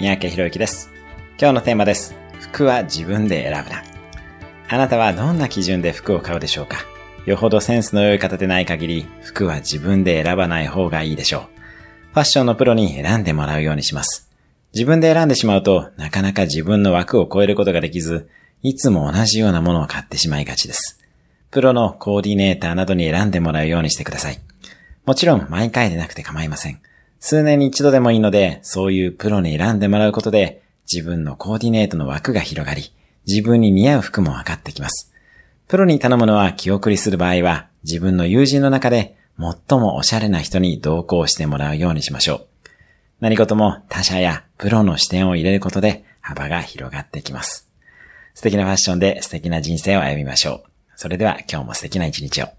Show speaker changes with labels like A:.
A: 三宅博之です。今日のテーマです。服は自分で選ぶな。あなたはどんな基準で服を買うでしょうか？よほどセンスの良い方でない限り、服は自分で選ばない方がいいでしょう。ファッションのプロに選んでもらうようにします。自分で選んでしまうと、なかなか自分の枠を超えることができず、いつも同じようなものを買ってしまいがちです。プロのコーディネーターなどに選んでもらうようにしてください。もちろん毎回でなくて構いません。数年に一度でもいいので、そういうプロに選んでもらうことで、自分のコーディネートの枠が広がり、自分に似合う服も分かってきます。プロに頼むのは気送りする場合は、自分の友人の中で最もおしゃれな人に同行してもらうようにしましょう。何事も他者やプロの視点を入れることで幅が広がってきます。素敵なファッションで素敵な人生を歩みましょう。それでは今日も素敵な一日を。